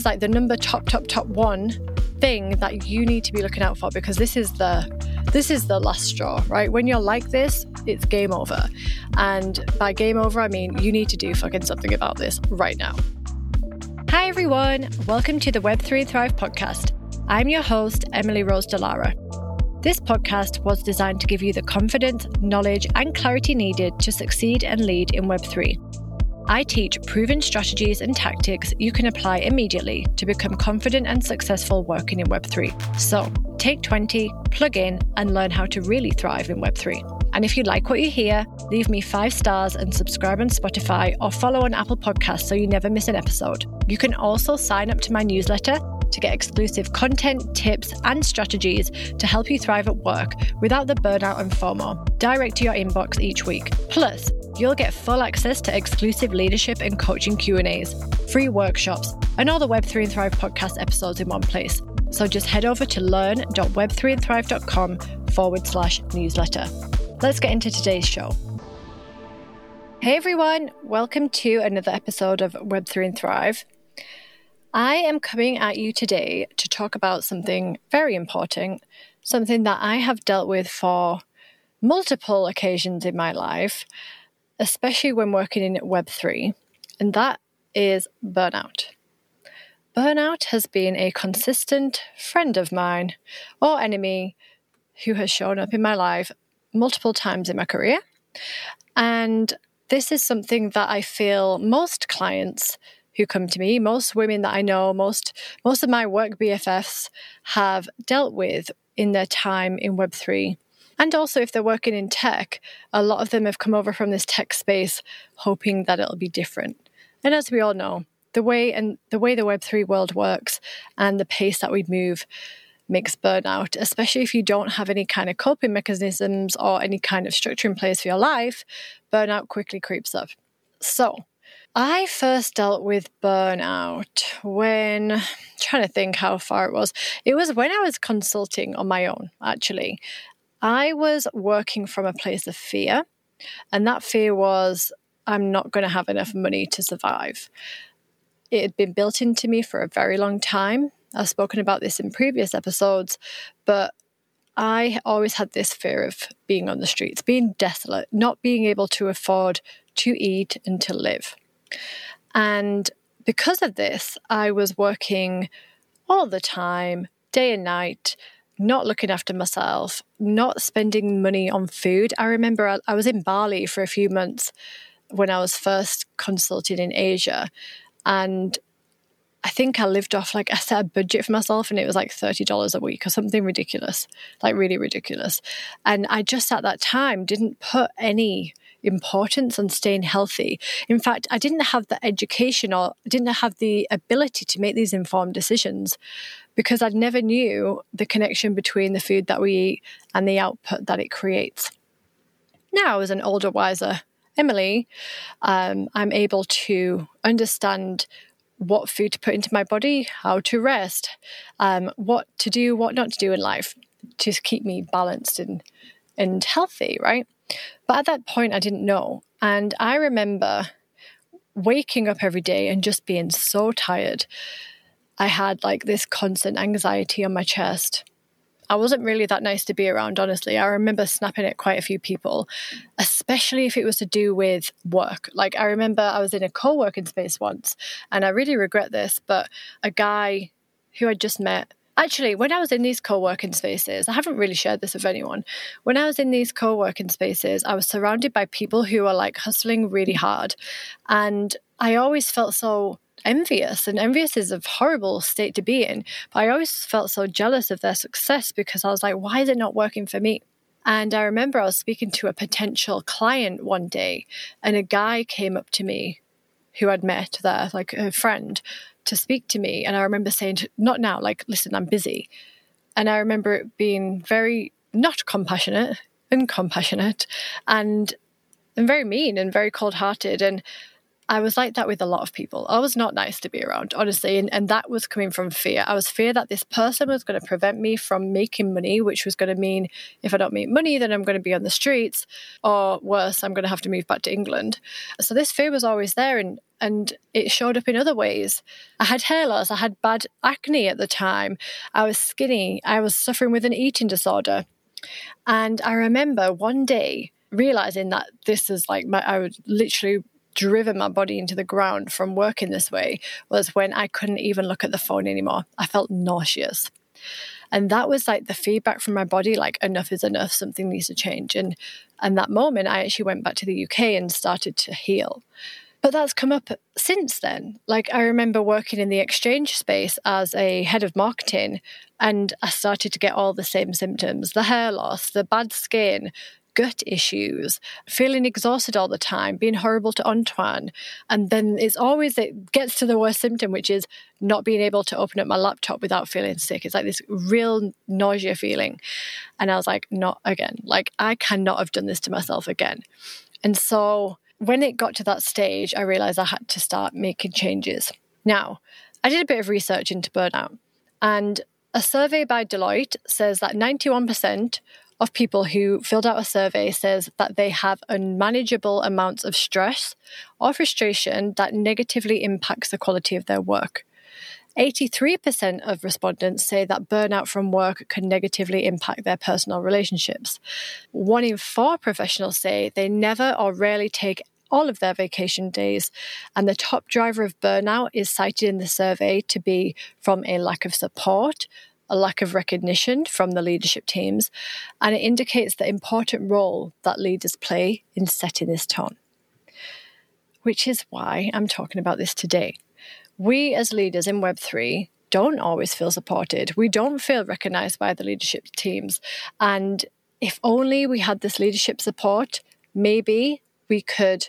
is like the number top, top, top one thing that you need to be looking out for because this is the this is the last straw, right? When you're like this, it's game over. And by game over, I mean you need to do fucking something about this right now. Hi everyone, welcome to the Web3 Thrive podcast. I'm your host, Emily Rose Dallara. This podcast was designed to give you the confidence, knowledge, and clarity needed to succeed and lead in Web3. I teach proven strategies and tactics you can apply immediately to become confident and successful working in Web3. So, take 20, plug in, and learn how to really thrive in Web3. And if you like what you hear, leave me five stars and subscribe on Spotify or follow on Apple Podcasts so you never miss an episode. You can also sign up to my newsletter to get exclusive content, tips, and strategies to help you thrive at work without the burnout and FOMO direct to your inbox each week. Plus, you'll get full access to exclusive leadership and coaching Q&As, free workshops, and all the Web3 and Thrive podcast episodes in one place. So just head over to learn.web3andthrive.com forward slash newsletter. Let's get into today's show. Hey everyone, welcome to another episode of Web3 and Thrive. I am coming at you today to talk about something very important, something that I have dealt with for multiple occasions in my life, especially when working in Web3, and that is burnout. Burnout has been a consistent friend of mine or enemy who has shown up in my life multiple times in my career. And this is something that I feel most clients who come to me, most women that I know, most most of my work BFFs have dealt with in their time in Web3. And also, if they're working in tech, a lot of them have come over from this tech space hoping that it'll be different. And as we all know, the way and the way the Web3 world works and the pace that we move makes burnout, especially if you don't have any kind of coping mechanisms or any kind of structure in place for your life, burnout quickly creeps up. So, I first dealt with burnout when I'm trying to think how far it was. It was when I was consulting on my own, actually. I was working from a place of fear, and that fear was I'm not going to have enough money to survive. It had been built into me for a very long time. I've spoken about this in previous episodes, but I always had this fear of being on the streets, being desolate, not being able to afford to eat and to live. And because of this, I was working all the time, day and night, not looking after myself, not spending money on food. I remember I, I was in Bali for a few months when I was first consulting in Asia. And I think I lived off like I set a budget for myself and it was like $30 a week or something ridiculous, like really ridiculous. And I just at that time didn't put any importance on staying healthy. In fact, I didn't have the education or didn't have the ability to make these informed decisions because I never knew the connection between the food that we eat and the output that it creates. Now, as an older, wiser Emily, um, I'm able to understand what food to put into my body, how to rest, um, what to do, what not to do in life to keep me balanced and and healthy, right? But at that point, I didn't know, and I remember waking up every day and just being so tired. I had like this constant anxiety on my chest. I wasn't really that nice to be around, honestly. I remember snapping at quite a few people, especially if it was to do with work. Like, I remember I was in a co working space once, and I really regret this, but a guy who I just met Actually, when I was in these co working spaces, I haven't really shared this with anyone. When I was in these co working spaces, I was surrounded by people who are like hustling really hard. And I always felt so envious and envious is a horrible state to be in but i always felt so jealous of their success because i was like why is it not working for me and i remember i was speaking to a potential client one day and a guy came up to me who i'd met there like a friend to speak to me and i remember saying not now like listen i'm busy. And i remember it being very not compassionate and compassionate and and very mean and very cold hearted and I was like that with a lot of people. I was not nice to be around, honestly. And, and that was coming from fear. I was fear that this person was going to prevent me from making money, which was going to mean if I don't make money, then I'm going to be on the streets, or worse, I'm going to have to move back to England. So this fear was always there. And and it showed up in other ways. I had hair loss, I had bad acne at the time, I was skinny, I was suffering with an eating disorder. And I remember one day realizing that this is like my, I would literally driven my body into the ground from working this way was when I couldn't even look at the phone anymore. I felt nauseous. And that was like the feedback from my body like enough is enough, something needs to change. And and that moment I actually went back to the UK and started to heal. But that's come up since then. Like I remember working in the exchange space as a head of marketing and I started to get all the same symptoms, the hair loss, the bad skin, gut issues, feeling exhausted all the time, being horrible to Antoine. And then it's always, it gets to the worst symptom, which is not being able to open up my laptop without feeling sick. It's like this real nausea feeling. And I was like, not again. Like, I cannot have done this to myself again. And so when it got to that stage, I realized I had to start making changes. Now, I did a bit of research into burnout, and a survey by Deloitte says that 91% of people who filled out a survey says that they have unmanageable amounts of stress or frustration that negatively impacts the quality of their work. 83% of respondents say that burnout from work can negatively impact their personal relationships. One in four professionals say they never or rarely take all of their vacation days. And the top driver of burnout is cited in the survey to be from a lack of support, a lack of recognition from the leadership teams, and it indicates the important role that leaders play in setting this tone. Which is why I'm talking about this today. We, as leaders in Web3, don't always feel supported. We don't feel recognized by the leadership teams. And if only we had this leadership support, maybe we could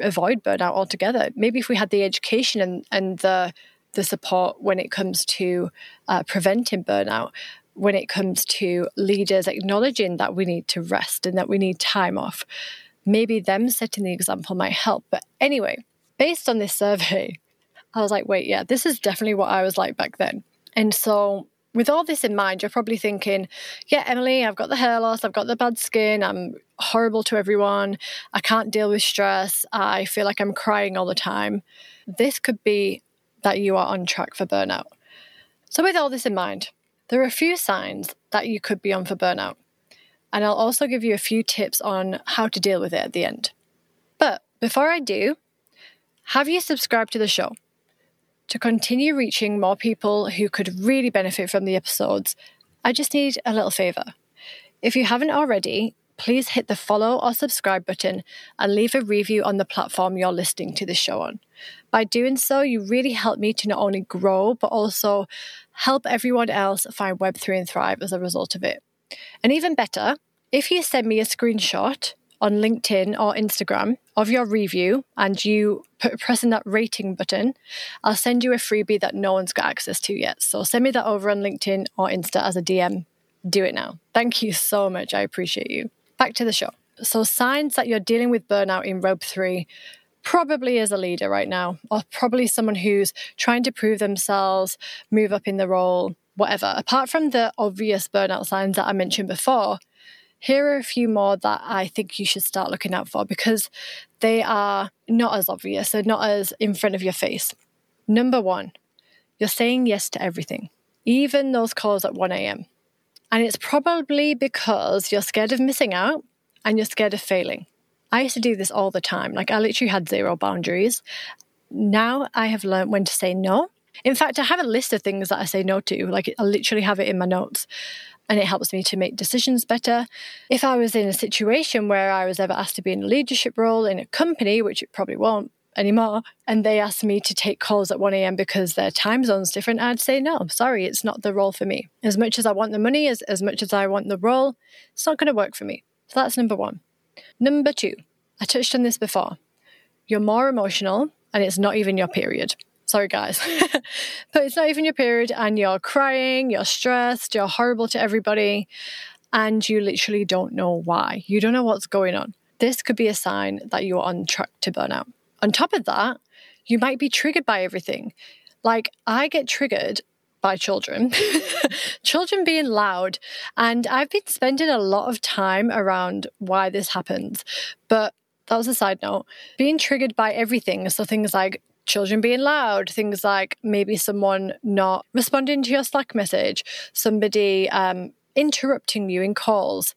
avoid burnout altogether. Maybe if we had the education and, and the the support when it comes to uh, preventing burnout, when it comes to leaders acknowledging that we need to rest and that we need time off. Maybe them setting the example might help. But anyway, based on this survey, I was like, wait, yeah, this is definitely what I was like back then. And so, with all this in mind, you're probably thinking, yeah, Emily, I've got the hair loss, I've got the bad skin, I'm horrible to everyone, I can't deal with stress, I feel like I'm crying all the time. This could be that you are on track for burnout. So, with all this in mind, there are a few signs that you could be on for burnout. And I'll also give you a few tips on how to deal with it at the end. But before I do, have you subscribed to the show? To continue reaching more people who could really benefit from the episodes, I just need a little favor. If you haven't already, please hit the follow or subscribe button and leave a review on the platform you're listening to the show on. By doing so, you really help me to not only grow, but also help everyone else find Web3 and thrive as a result of it. And even better, if you send me a screenshot on LinkedIn or Instagram of your review and you put, pressing that rating button, I'll send you a freebie that no one's got access to yet. So send me that over on LinkedIn or Insta as a DM. Do it now. Thank you so much. I appreciate you. Back to the show. So, signs that you're dealing with burnout in Web3 probably as a leader right now, or probably someone who's trying to prove themselves, move up in the role, whatever. Apart from the obvious burnout signs that I mentioned before, here are a few more that I think you should start looking out for because they are not as obvious, they're not as in front of your face. Number one, you're saying yes to everything, even those calls at 1 a.m. And it's probably because you're scared of missing out and you're scared of failing. I used to do this all the time. Like I literally had zero boundaries. Now I have learned when to say no. In fact, I have a list of things that I say no to. Like I literally have it in my notes and it helps me to make decisions better. If I was in a situation where I was ever asked to be in a leadership role in a company, which it probably won't, anymore. And they asked me to take calls at 1 a.m. because their time zone's different. I'd say, no, sorry, it's not the role for me. As much as I want the money, as, as much as I want the role, it's not going to work for me. So that's number one. Number two, I touched on this before. You're more emotional and it's not even your period. Sorry, guys. but it's not even your period and you're crying, you're stressed, you're horrible to everybody, and you literally don't know why. You don't know what's going on. This could be a sign that you're on track to burnout On top of that, you might be triggered by everything. Like, I get triggered by children, children being loud. And I've been spending a lot of time around why this happens. But that was a side note. Being triggered by everything. So things like children being loud, things like maybe someone not responding to your Slack message, somebody um, interrupting you in calls.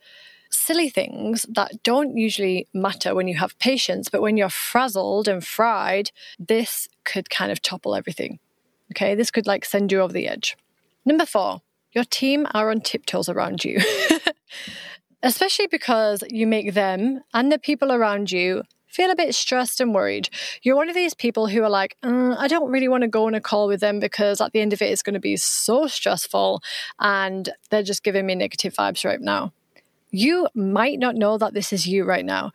Silly things that don't usually matter when you have patience, but when you're frazzled and fried, this could kind of topple everything. Okay, this could like send you over the edge. Number four, your team are on tiptoes around you. Especially because you make them and the people around you feel a bit stressed and worried. You're one of these people who are like, uh, I don't really want to go on a call with them because at the end of it, it's going to be so stressful and they're just giving me negative vibes right now. You might not know that this is you right now,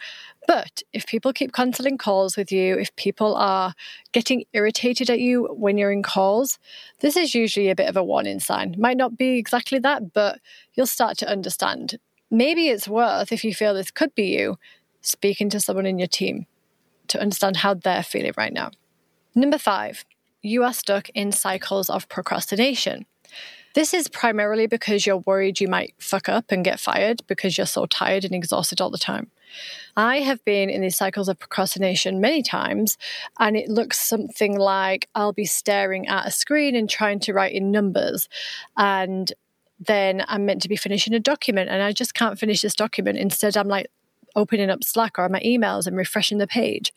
but if people keep cancelling calls with you, if people are getting irritated at you when you're in calls, this is usually a bit of a warning sign. Might not be exactly that, but you'll start to understand. Maybe it's worth, if you feel this could be you, speaking to someone in your team to understand how they're feeling right now. Number five, you are stuck in cycles of procrastination. This is primarily because you're worried you might fuck up and get fired because you're so tired and exhausted all the time. I have been in these cycles of procrastination many times, and it looks something like I'll be staring at a screen and trying to write in numbers. And then I'm meant to be finishing a document, and I just can't finish this document. Instead, I'm like opening up Slack or my emails and refreshing the page.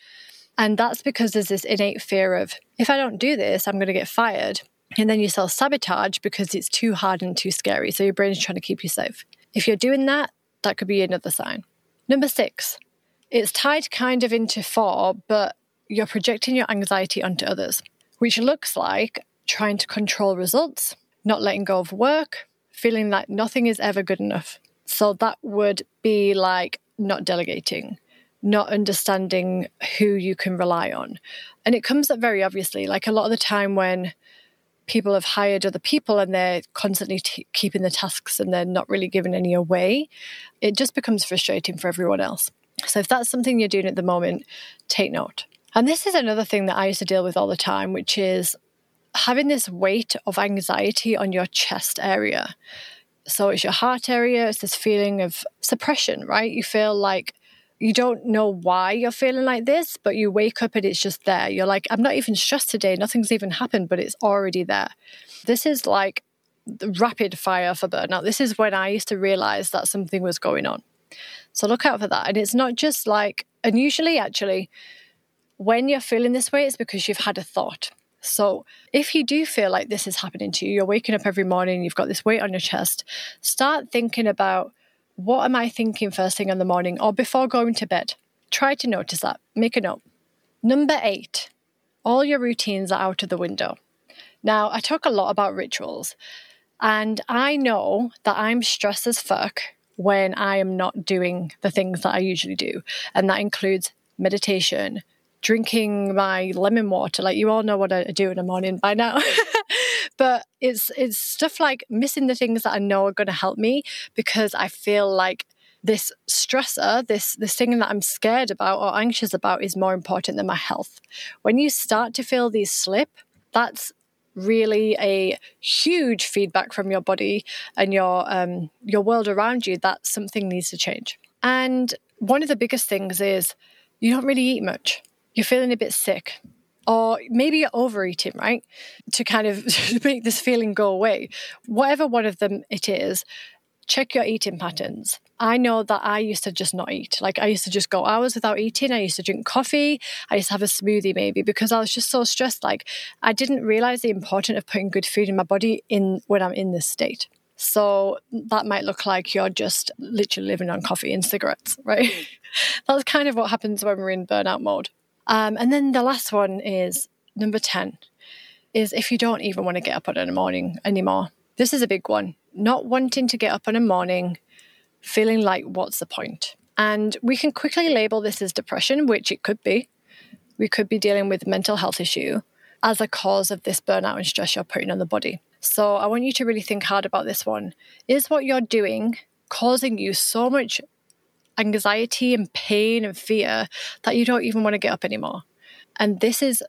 And that's because there's this innate fear of if I don't do this, I'm going to get fired. And then you self sabotage because it's too hard and too scary. So your brain is trying to keep you safe. If you're doing that, that could be another sign. Number six, it's tied kind of into four, but you're projecting your anxiety onto others, which looks like trying to control results, not letting go of work, feeling like nothing is ever good enough. So that would be like not delegating, not understanding who you can rely on. And it comes up very obviously, like a lot of the time when people have hired other people and they're constantly t- keeping the tasks and they're not really giving any away, it just becomes frustrating for everyone else. So if that's something you're doing at the moment, take note. And this is another thing that I used to deal with all the time, which is having this weight of anxiety on your chest area. So it's your heart area, it's this feeling of suppression, right? You feel like you don't know why you're feeling like this, but you wake up and it's just there. You're like, I'm not even stressed today. Nothing's even happened, but it's already there. This is like rapid fire for burnout. This is when I used to realize that something was going on. So look out for that. And it's not just like, and usually actually, when you're feeling this way, it's because you've had a thought. So, if you do feel like this is happening to you, you're waking up every morning, you've got this weight on your chest, start thinking about what am I thinking first thing in the morning or before going to bed? Try to notice that. Make a note. Number eight, all your routines are out of the window. Now, I talk a lot about rituals, and I know that I'm stressed as fuck when I am not doing the things that I usually do. And that includes meditation, drinking my lemon water. Like you all know what I do in the morning by now. but it's it's stuff like missing the things that I know are going to help me because I feel like this stressor, this this thing that I'm scared about or anxious about is more important than my health. When you start to feel these slip, that's really a huge feedback from your body and your um, your world around you that something needs to change. And one of the biggest things is you don't really eat much you're feeling a bit sick, or maybe you're overeating, right? To kind of make this feeling go away. Whatever one of them it is, check your eating patterns. I know that I used to just not eat. Like I used to just go hours without eating. I used to drink coffee. I used to have a smoothie maybe because I was just so stressed. Like I didn't realize the importance of putting good food in my body in when I'm in this state. So that might look like you're just literally living on coffee and cigarettes, right? That's kind of what happens when we're in burnout mode. Um, and then the last one is number 10 is if you don't even want to get up on a morning anymore. This is a big one. Not wanting to get up on a morning, feeling like, what's the point? And we can quickly label this as depression, which it could be. We could be dealing with mental health issue as a cause of this burnout and stress you're putting on the body. So I want you to really think hard about this one. Is what you're doing causing you so much anxiety and pain and fear that you don't even want to get up anymore. And this is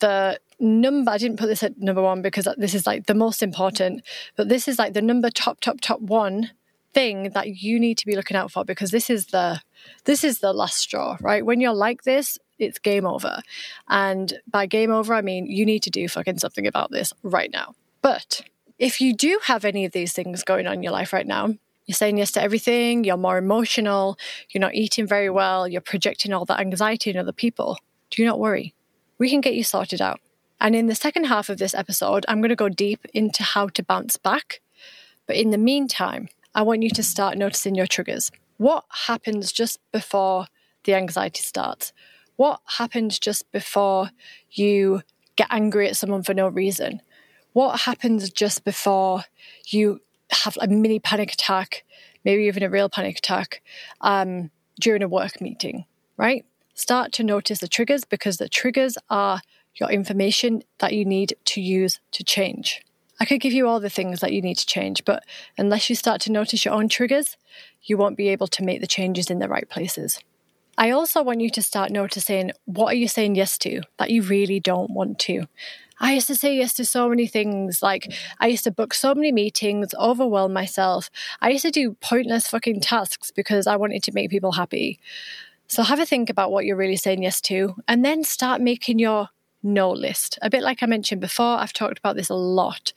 the number, I didn't put this at number one because this is like the most important, but this is like the number top, top, top one thing that you need to be looking out for because this is the this is the last straw right? When you're like this it's game over. And by game over i mean you need to do fucking something about this right now. But if you do have any of these things going on in your life right now you're saying yes to everything you're more emotional you're not eating very well you're projecting all that anxiety on other people do not worry we can get you sorted out and in the second half of this episode i'm going to go deep into how to bounce back but in the meantime I want you to start noticing your triggers. What happens just before the anxiety starts? What happens just before you get angry at someone for no reason? What happens just before you have a mini panic attack, maybe even a real panic attack um, during a work meeting, right? Start to notice the triggers because the triggers are your information that you need to use to change. I could give you all the things that you need to change, but unless you start to notice your own triggers, you won't be able to make the changes in the right places. I also want you to start noticing what are you saying yes to that you really don't want to. I used to say yes to so many things. Like, I used to book so many meetings, overwhelm myself. I used to do pointless fucking tasks because I wanted to make people happy. So, have a think about what you're really saying yes to, and then start making your no list. A bit like I mentioned before, I've talked about this a lot.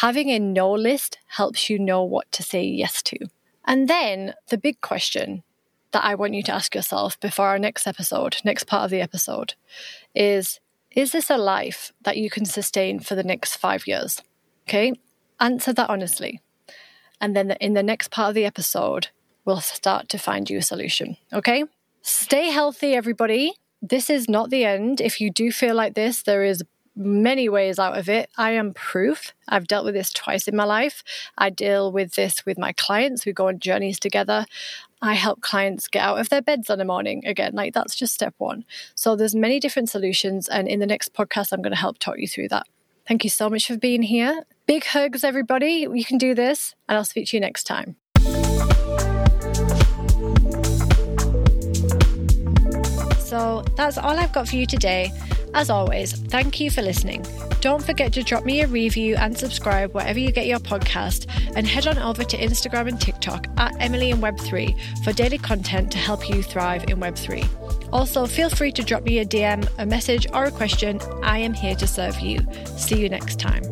Having a no list helps you know what to say yes to. And then the big question that I want you to ask yourself before our next episode, next part of the episode, is Is this a life that you can sustain for the next five years? Okay, answer that honestly. And then in the next part of the episode, we'll start to find you a solution. Okay, stay healthy, everybody this is not the end. If you do feel like this, there is many ways out of it. I am proof. I've dealt with this twice in my life. I deal with this with my clients. We go on journeys together. I help clients get out of their beds in the morning. Again, like that's just step one. So there's many different solutions. And in the next podcast, I'm going to help talk you through that. Thank you so much for being here. Big hugs, everybody. You can do this. And I'll speak to you next time. So that's all I've got for you today. As always, thank you for listening. Don't forget to drop me a review and subscribe wherever you get your podcast, and head on over to Instagram and TikTok at Emily in Web3 for daily content to help you thrive in Web3. Also, feel free to drop me a DM, a message, or a question. I am here to serve you. See you next time.